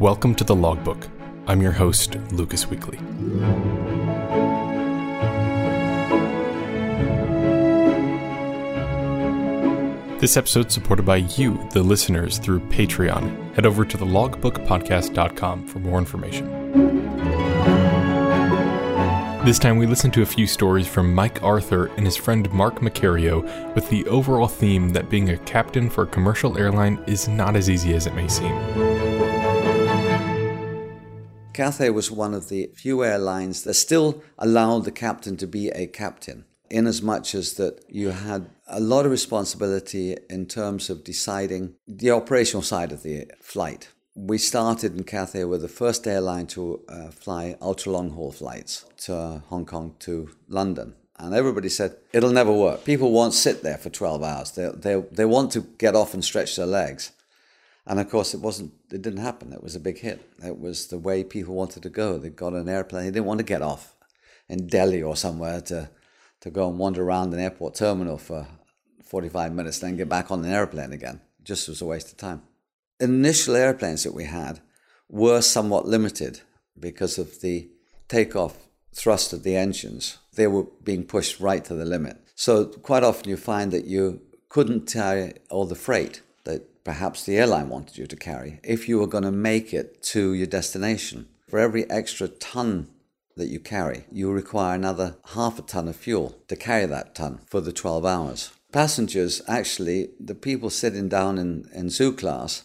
Welcome to the Logbook. I'm your host, Lucas Weakley. This episode supported by you, the listeners, through Patreon. Head over to thelogbookpodcast.com for more information. This time we listen to a few stories from Mike Arthur and his friend Mark Macario with the overall theme that being a captain for a commercial airline is not as easy as it may seem. Cathay was one of the few airlines that still allowed the captain to be a captain, in as much as that you had a lot of responsibility in terms of deciding the operational side of the flight. We started in Cathay with the first airline to uh, fly ultra long haul flights to Hong Kong to London. And everybody said, it'll never work. People won't sit there for 12 hours. They, they, they want to get off and stretch their legs. And of course, it wasn't. It didn't happen. It was a big hit. It was the way people wanted to go. They got an airplane. They didn't want to get off in Delhi or somewhere to to go and wander around an airport terminal for 45 minutes, then get back on an airplane again. It just was a waste of time. Initial airplanes that we had were somewhat limited because of the takeoff thrust of the engines. They were being pushed right to the limit. So quite often you find that you couldn't carry all the freight perhaps the airline wanted you to carry if you were going to make it to your destination. For every extra ton that you carry, you require another half a ton of fuel to carry that ton for the 12 hours. Passengers, actually, the people sitting down in, in zoo class,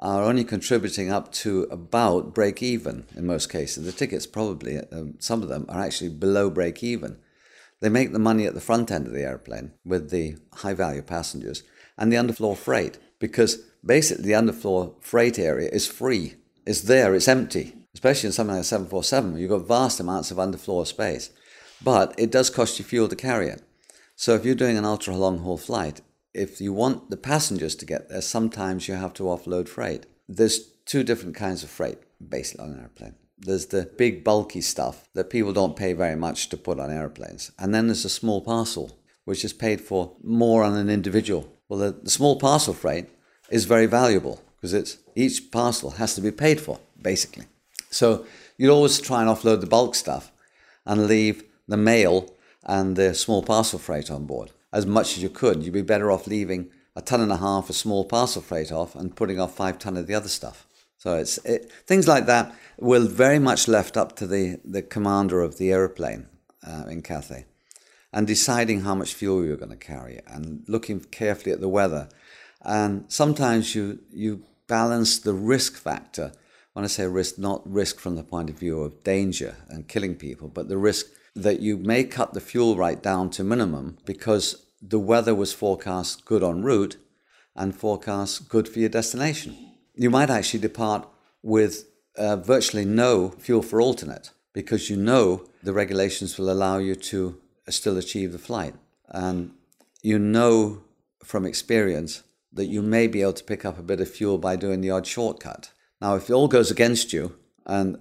are only contributing up to about break even in most cases. The tickets, probably, um, some of them are actually below break even. They make the money at the front end of the airplane with the high value passengers and the underfloor freight because basically the underfloor freight area is free. It's there, it's empty, especially in something like a 747 you've got vast amounts of underfloor space. But it does cost you fuel to carry it. So if you're doing an ultra long haul flight, if you want the passengers to get there, sometimes you have to offload freight. There's two different kinds of freight basically on an airplane. There's the big bulky stuff that people don't pay very much to put on airplanes. And then there's a small parcel, which is paid for more on an individual. Well, the, the small parcel freight is very valuable because it's each parcel has to be paid for, basically. So you'd always try and offload the bulk stuff and leave the mail and the small parcel freight on board as much as you could. You'd be better off leaving a ton and a half of small parcel freight off and putting off five ton of the other stuff. So it's it, things like that were very much left up to the, the commander of the aeroplane uh, in Cathay and deciding how much fuel you're going to carry and looking carefully at the weather. And sometimes you, you balance the risk factor. When I say risk, not risk from the point of view of danger and killing people, but the risk that you may cut the fuel right down to minimum because the weather was forecast good en route and forecast good for your destination. You might actually depart with uh, virtually no fuel for alternate because you know the regulations will allow you to still achieve the flight. And you know from experience that you may be able to pick up a bit of fuel by doing the odd shortcut. Now, if it all goes against you, and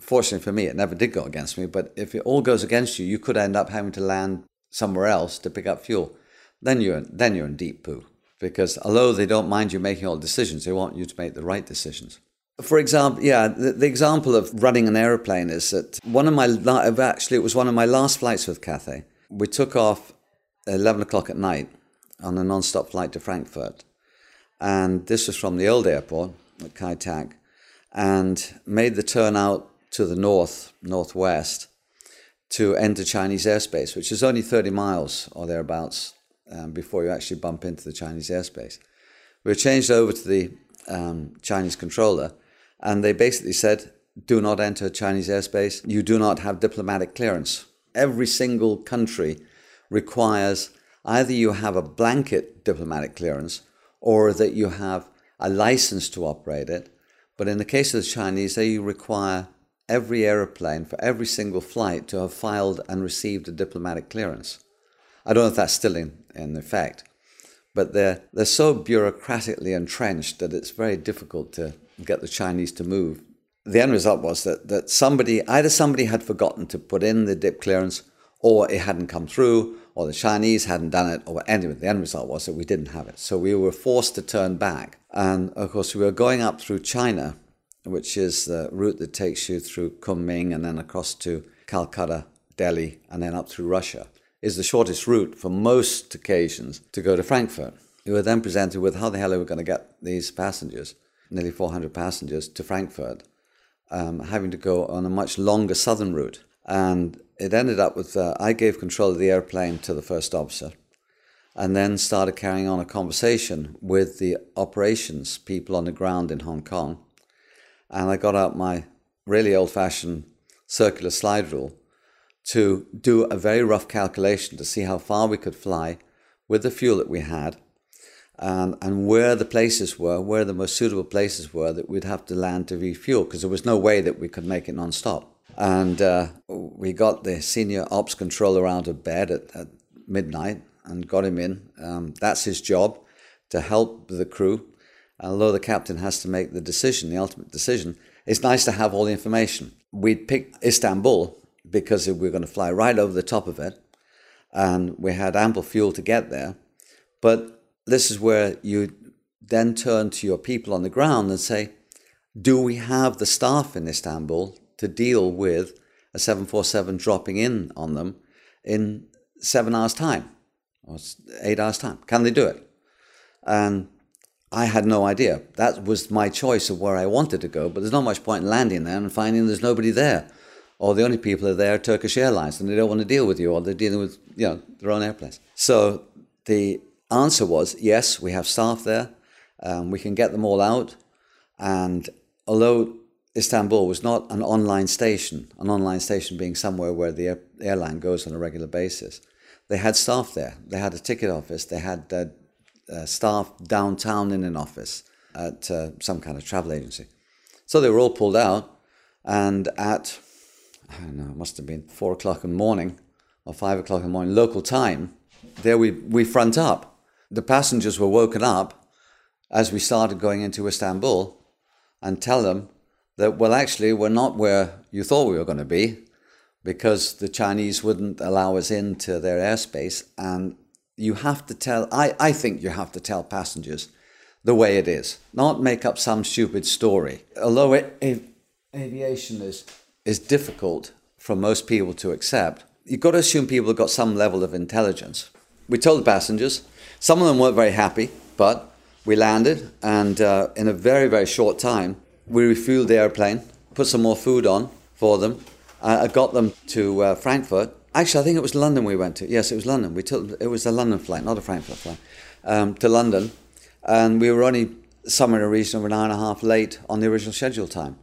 fortunately for me, it never did go against me. But if it all goes against you, you could end up having to land somewhere else to pick up fuel. Then you're then you're in deep poo because although they don't mind you making all decisions, they want you to make the right decisions. For example, yeah, the, the example of running an aeroplane is that one of my actually it was one of my last flights with Cathay. We took off eleven o'clock at night on a non-stop flight to Frankfurt, and this was from the old airport at Kai Tak, and made the turn out to the north, northwest, to enter Chinese airspace, which is only 30 miles or thereabouts um, before you actually bump into the Chinese airspace. We were changed over to the um, Chinese controller, and they basically said, do not enter Chinese airspace. You do not have diplomatic clearance. Every single country requires either you have a blanket diplomatic clearance or that you have a license to operate it. But in the case of the Chinese, they require every aeroplane for every single flight to have filed and received a diplomatic clearance. I don't know if that's still in, in effect, but they're, they're so bureaucratically entrenched that it's very difficult to get the Chinese to move. The end result was that, that somebody, either somebody had forgotten to put in the dip clearance, or it hadn't come through, or the Chinese hadn't done it, or anyway, the end result was that we didn't have it. So we were forced to turn back. And of course, we were going up through China which is the route that takes you through Kunming and then across to Calcutta, Delhi, and then up through Russia, is the shortest route for most occasions to go to Frankfurt. We were then presented with how the hell are we going to get these passengers, nearly 400 passengers, to Frankfurt, um, having to go on a much longer southern route. And it ended up with uh, I gave control of the airplane to the first officer and then started carrying on a conversation with the operations people on the ground in Hong Kong. And I got out my really old fashioned circular slide rule to do a very rough calculation to see how far we could fly with the fuel that we had and, and where the places were, where the most suitable places were that we'd have to land to refuel because there was no way that we could make it non-stop. And uh, we got the senior ops controller out of bed at, at midnight and got him in. Um, that's his job to help the crew. Although the captain has to make the decision, the ultimate decision, it's nice to have all the information. We'd picked Istanbul because we were going to fly right over the top of it, and we had ample fuel to get there. But this is where you then turn to your people on the ground and say, do we have the staff in Istanbul to deal with a 747 dropping in on them in seven hours' time? or eight hours time. Can they do it? And I had no idea. That was my choice of where I wanted to go, but there's not much point in landing there and finding there's nobody there. Or the only people are there are Turkish Airlines and they don't want to deal with you, or they're dealing with you know their own airplanes. So the answer was yes, we have staff there, um, we can get them all out. And although Istanbul was not an online station, an online station being somewhere where the air, airline goes on a regular basis, they had staff there. They had a ticket office. They had uh, uh, staff downtown in an office at uh, some kind of travel agency. So they were all pulled out, and at I don't know, it must have been four o'clock in the morning or five o'clock in the morning local time. There we we front up. The passengers were woken up as we started going into Istanbul, and tell them that well, actually, we're not where you thought we were going to be because the Chinese wouldn't allow us into their airspace. And you have to tell, I, I think you have to tell passengers the way it is, not make up some stupid story. Although it, it, aviation is, is difficult for most people to accept, you've got to assume people have got some level of intelligence. We told the passengers, some of them weren't very happy, but we landed, and uh, in a very, very short time, we refueled the airplane, put some more food on for them, I got them to uh, Frankfurt. Actually, I think it was London we went to. Yes, it was London. We took it was a London flight, not a Frankfurt flight, um, to London, and we were only somewhere in a region of an hour and a half late on the original schedule time.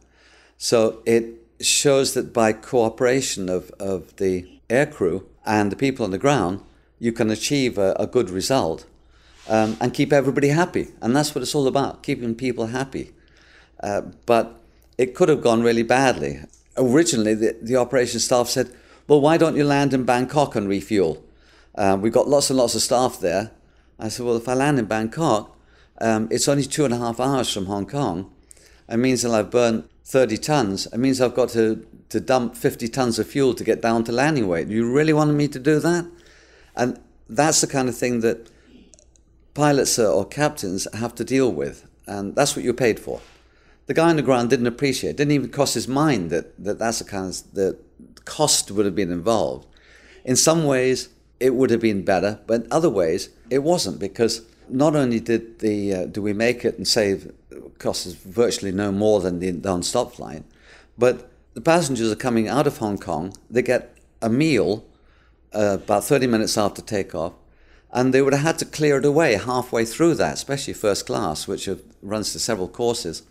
So it shows that by cooperation of, of the aircrew and the people on the ground, you can achieve a, a good result um, and keep everybody happy. And that's what it's all about, keeping people happy. Uh, but it could have gone really badly originally the, the operations staff said, well, why don't you land in Bangkok and refuel? Um, we've got lots and lots of staff there. I said, well, if I land in Bangkok, um, it's only two and a half hours from Hong Kong. It means that I've burned 30 tons. It means I've got to, to dump 50 tons of fuel to get down to landing weight. You really wanted me to do that? And that's the kind of thing that pilots or captains have to deal with. And that's what you're paid for the guy on the ground didn't appreciate. It didn't even cross his mind that, that that's the kind of the cost would have been involved. In some ways, it would have been better, but in other ways, it wasn't because not only did the uh, do we make it and save costs virtually no more than the non-stop flight, but the passengers are coming out of Hong Kong. They get a meal uh, about 30 minutes after takeoff, and they would have had to clear it away halfway through that, especially first class, which runs to several courses.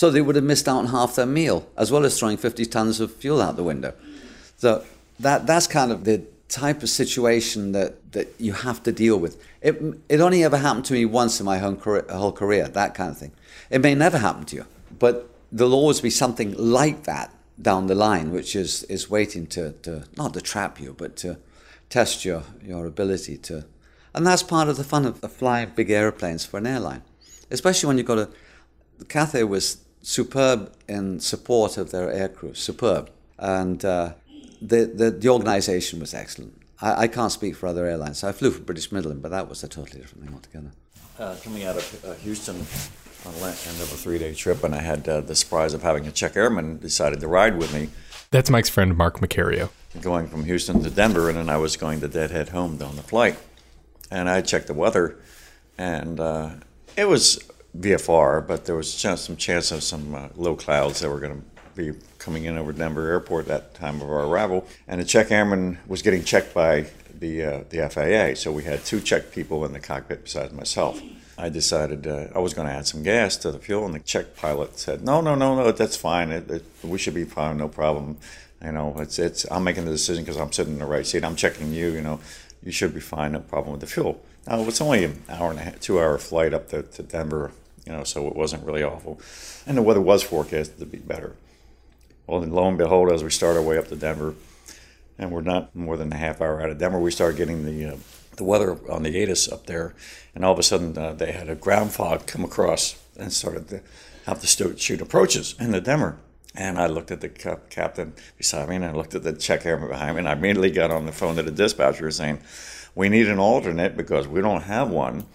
So they would have missed out on half their meal, as well as throwing 50 tons of fuel out the window. So that, that's kind of the type of situation that, that you have to deal with. It, it only ever happened to me once in my whole career, whole career, that kind of thing. It may never happen to you, but there'll always be something like that down the line, which is, is waiting to, to, not to trap you, but to test your, your ability to. And that's part of the fun of flying big airplanes for an airline, especially when you've got a Cathay was superb in support of their aircrew, superb. And uh, the, the, the organization was excellent. I, I, can't speak for other airlines. I flew for British Midland, but that was a totally different thing altogether. Uh, coming out of uh, Houston, on the end of a three-day trip, and I had uh, the surprise of having a check airman decided to ride with me. That's Mike's friend Mark Macario. Going from Houston to Denver, and then I was going to Deadhead home on the flight, and I checked the weather, and uh, it was VFR, but there was some chance of some uh, low clouds that were going to be coming in over Denver Airport at that time of our arrival, and the check airman was getting checked by the uh, the FAA. So we had two check people in the cockpit besides myself. I decided uh, I was going to add some gas to the fuel, and the check pilot said, "No, no, no, no, that's fine. It, it, we should be fine, no problem. You know, it's it's. I'm making the decision because I'm sitting in the right seat. I'm checking you. You know, you should be fine, no problem with the fuel." Now it's only an hour and a half, two hour flight up to, to Denver. You know, so it wasn't really awful, and the weather was forecasted to be better. Well, then lo and behold, as we start our way up to Denver, and we're not more than a half hour out of Denver, we start getting the uh, the weather on the ATIS up there, and all of a sudden uh, they had a ground fog come across and started to have to shoot approaches in the Denver. And I looked at the captain beside me, and I looked at the check airman behind me, and I immediately got on the phone to the dispatcher saying, "We need an alternate because we don't have one,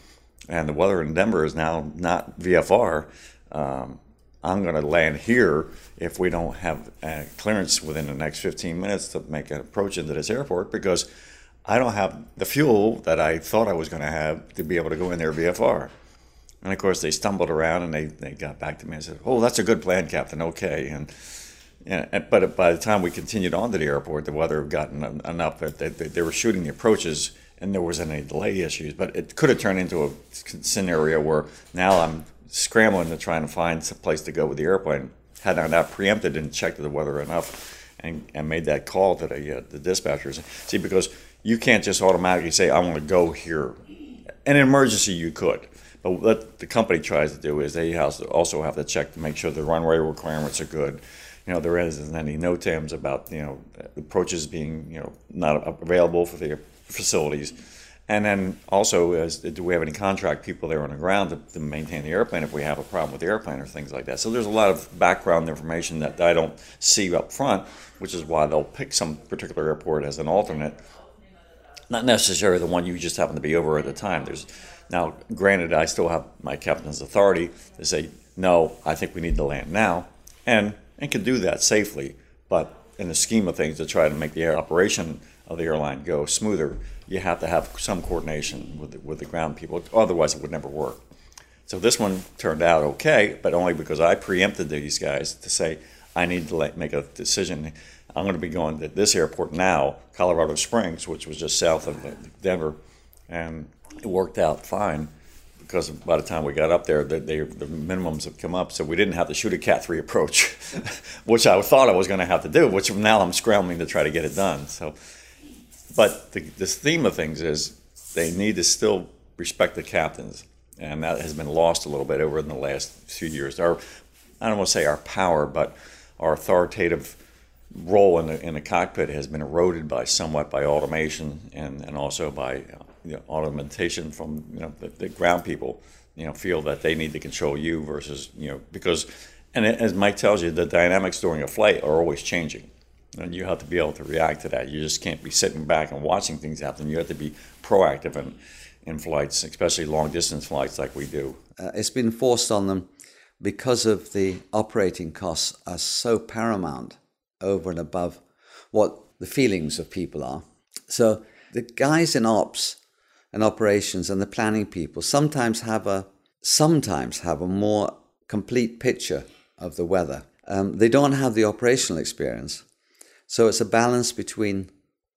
and the weather in Denver is now not VFR." Um, I'm going to land here if we don't have clearance within the next 15 minutes to make an approach into this airport because I don't have the fuel that I thought I was going to have to be able to go in there VFR. And of course, they stumbled around and they, they got back to me and said, Oh, that's a good plan, Captain. Okay. And, and but by the time we continued on to the airport, the weather had gotten enough that they, they were shooting the approaches and there wasn't any delay issues. But it could have turned into a scenario where now I'm scrambling to try and find some place to go with the airplane. Had I not preempted and checked the weather enough and, and made that call to the, uh, the dispatchers. See, because you can't just automatically say, I want to go here. In an emergency, you could. But what the company tries to do is they also have to check to make sure the runway requirements are good. You know, there isn't any NOTAMs about, you know, approaches being, you know, not available for the facilities and then also, is, do we have any contract people there on the ground to, to, maintain the airplane if we have a problem with the airplane or things like that? So there's a lot of background information that I don't see up front, which is why they'll pick some particular airport as an alternate, not necessarily the one you just happen to be over at the time. There's now, granted, I still have my captain's authority to say no. I think we need to land now, and and can do that safely. But in the scheme of things, to try to make the air operation of the airline go smoother you have to have some coordination with the, with the ground people. Otherwise, it would never work. So this one turned out okay, but only because I preempted these guys to say I need to make a decision. I'm going to be going to this airport now, Colorado Springs, which was just south of Denver, and it worked out fine because by the time we got up there, the, they, the minimums have come up, so we didn't have to shoot a Cat 3 approach, which I thought I was going to have to do, which now I'm scrambling to try to get it done. So but the, the theme of things is they need to still respect the captains, and that has been lost a little bit over in the last few years. Our, I don't want to say our power, but our authoritative role in the, in the cockpit has been eroded by somewhat by automation and, and also by you know, automation from you know, the, the, ground people. You know, feel that they need to control you versus you know because, and as Mike tells you, the dynamics during a flight are always changing. And you have to be able to react to that. You just can't be sitting back and watching things happen. You have to be proactive in, in flights, especially long distance flights like we do. Uh, it's been forced on them because of the operating costs are so paramount over and above what the feelings of people are. So the guys in ops and operations and the planning people sometimes have a sometimes have a more complete picture of the weather. Um, they don't have the operational experience, so it's a balance between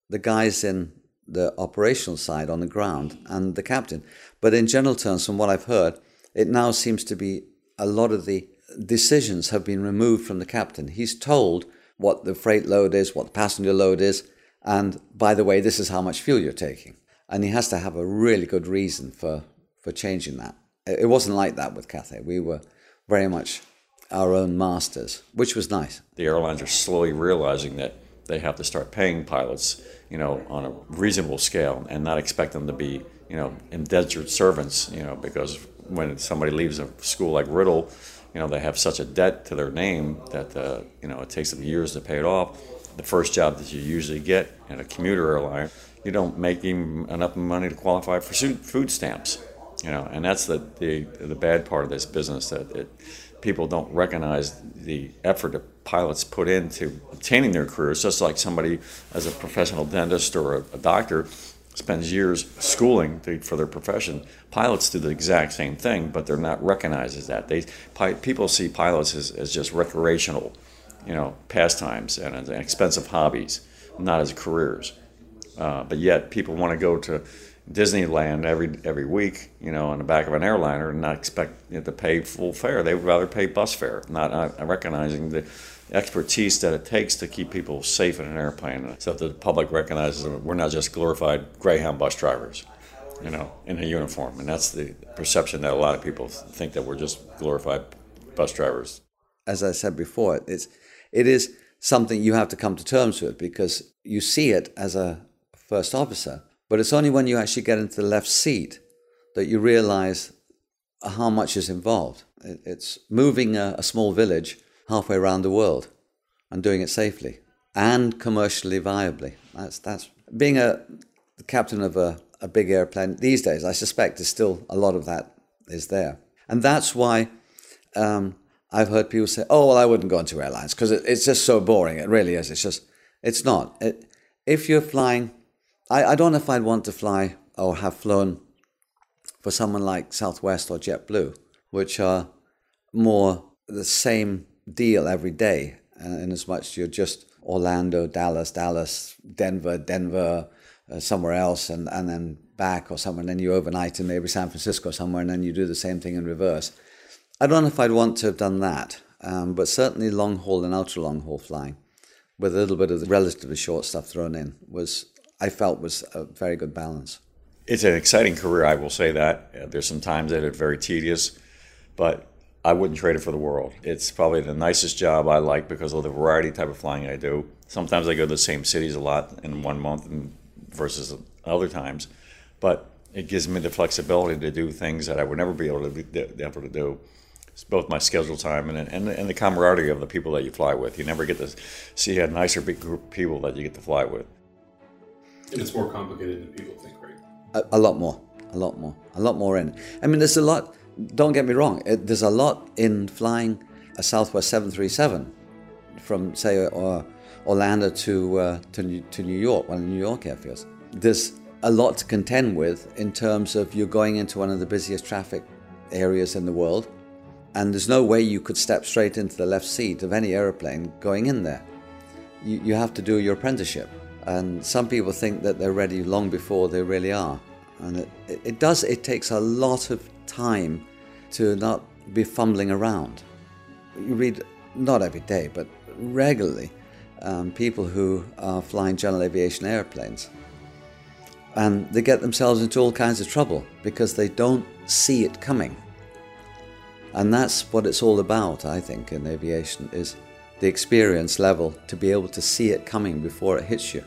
the guys in the operational side on the ground and the captain. But in general terms, from what I've heard, it now seems to be a lot of the decisions have been removed from the captain. He's told what the freight load is, what the passenger load is, and by the way, this is how much fuel you're taking. And he has to have a really good reason for, for changing that. It wasn't like that with Cathay. We were very much our own masters, which was nice. The airlines are slowly realizing that they have to start paying pilots, you know, on a reasonable scale and not expect them to be, you know, indentured servants, you know, because when somebody leaves a school like Riddle, you know, they have such a debt to their name that, uh, you know, it takes them years to pay it off. The first job that you usually get in a commuter airline, you don't make even enough money to qualify for food stamps. You know, and that's the, the, the bad part of this business that it, people don't recognize the effort that pilots put into obtaining their careers, just like somebody as a professional dentist or a, a doctor spends years schooling to, for their profession. Pilots do the exact same thing, but they're not recognized as that. They pi, people see pilots as, as just recreational, you know, pastimes and, and expensive hobbies, not as careers. Uh, but yet, people want to go to Disneyland every every week, you know, on the back of an airliner and not expect you know, to pay full fare. They would rather pay bus fare, not uh, recognizing the expertise that it takes to keep people safe in an airplane. So that the public recognizes that we're not just glorified Greyhound bus drivers, you know, in a uniform. And that's the perception that a lot of people think that we're just glorified bus drivers. As I said before, it's it is something you have to come to terms with because you see it as a first officer, but it's only when you actually get into the left seat that you realize how much is involved. It's moving a, a small village halfway around the world and doing it safely and commercially viably. That's that's being a captain of a, a big airplane these days. I suspect there's still a lot of that is there, and that's why um, I've heard people say, "Oh, well, I wouldn't go into airlines because it, it's just so boring." It really is. It's just it's not. It, if you're flying, I, I don't know if I'd want to fly or have flown for someone like Southwest or JetBlue, which are more the same deal every day, uh, in as much you're just Orlando, Dallas, Dallas, Denver, Denver, uh, somewhere else, and, and then back or somewhere, and then you overnight in maybe San Francisco somewhere, and then you do the same thing in reverse. I don't know if I'd want to have done that, um, but certainly long haul and ultra long haul flying, with a little bit of the relatively short stuff thrown in, was I felt was a very good balance. It's an exciting career, I will say that. Uh, there's some times that it's very tedious, but I wouldn't trade it for the world. It's probably the nicest job I like because of the variety type of flying I do. Sometimes I go to the same cities a lot in one month versus other times, but it gives me the flexibility to do things that I would never be able to be able to do. It's both my schedule time and, and and the camaraderie of the people that you fly with. You never get to see a nicer big group of people that you get to fly with. And it's more complicated than people think, right? A, a lot more, a lot more, a lot more in. I mean, there's a lot don't get me wrong, it, there's a lot in flying a Southwest 737 from, say, uh, Orlando to, uh, to, to New York, one of the New York airfields. There's a lot to contend with in terms of you're going into one of the busiest traffic areas in the world, and there's no way you could step straight into the left seat of any aeroplane going in there. You, you have to do your apprenticeship, and some people think that they're ready long before they really are. And it, it does, it takes a lot of time to not be fumbling around. You read, not every day, but regularly, um, people who are flying general aviation airplanes. And they get themselves into all kinds of trouble because they don't see it coming. And that's what it's all about, I think, in aviation, is the experience level to be able to see it coming before it hits you.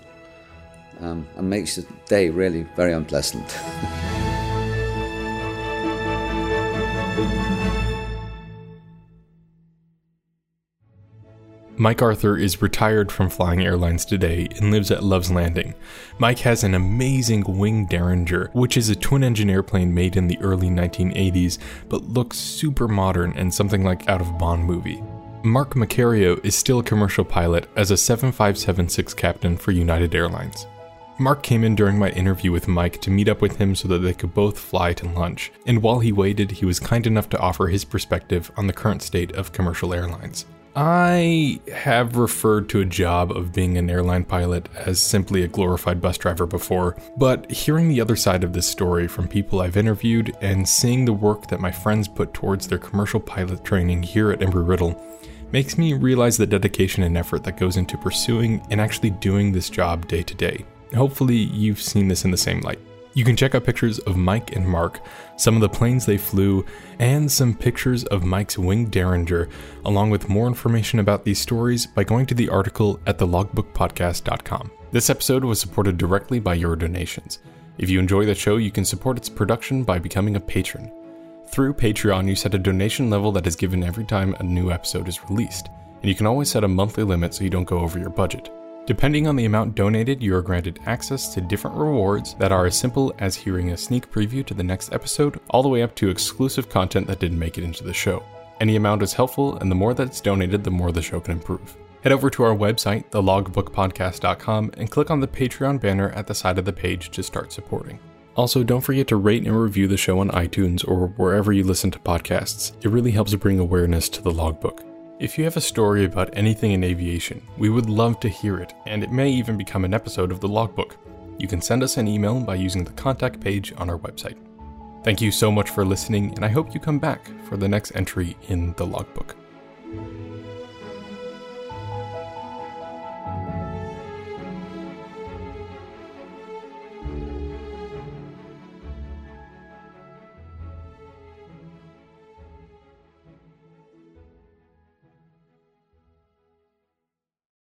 Um, and makes the day really very unpleasant. Mike Arthur is retired from flying airlines today and lives at Love's Landing. Mike has an amazing Wing Derringer, which is a twin engine airplane made in the early 1980s but looks super modern and something like out of Bond movie. Mark Macario is still a commercial pilot as a 7576 captain for United Airlines. Mark came in during my interview with Mike to meet up with him so that they could both fly to lunch, and while he waited, he was kind enough to offer his perspective on the current state of commercial airlines. I have referred to a job of being an airline pilot as simply a glorified bus driver before, but hearing the other side of this story from people I've interviewed and seeing the work that my friends put towards their commercial pilot training here at Embry Riddle makes me realize the dedication and effort that goes into pursuing and actually doing this job day to day. Hopefully, you've seen this in the same light. You can check out pictures of Mike and Mark, some of the planes they flew, and some pictures of Mike's Wing Derringer, along with more information about these stories by going to the article at thelogbookpodcast.com. This episode was supported directly by your donations. If you enjoy the show, you can support its production by becoming a patron. Through Patreon, you set a donation level that is given every time a new episode is released, and you can always set a monthly limit so you don't go over your budget. Depending on the amount donated, you are granted access to different rewards that are as simple as hearing a sneak preview to the next episode, all the way up to exclusive content that didn't make it into the show. Any amount is helpful, and the more that's donated, the more the show can improve. Head over to our website, thelogbookpodcast.com, and click on the Patreon banner at the side of the page to start supporting. Also, don't forget to rate and review the show on iTunes or wherever you listen to podcasts. It really helps bring awareness to the logbook. If you have a story about anything in aviation, we would love to hear it, and it may even become an episode of the logbook. You can send us an email by using the contact page on our website. Thank you so much for listening, and I hope you come back for the next entry in the logbook.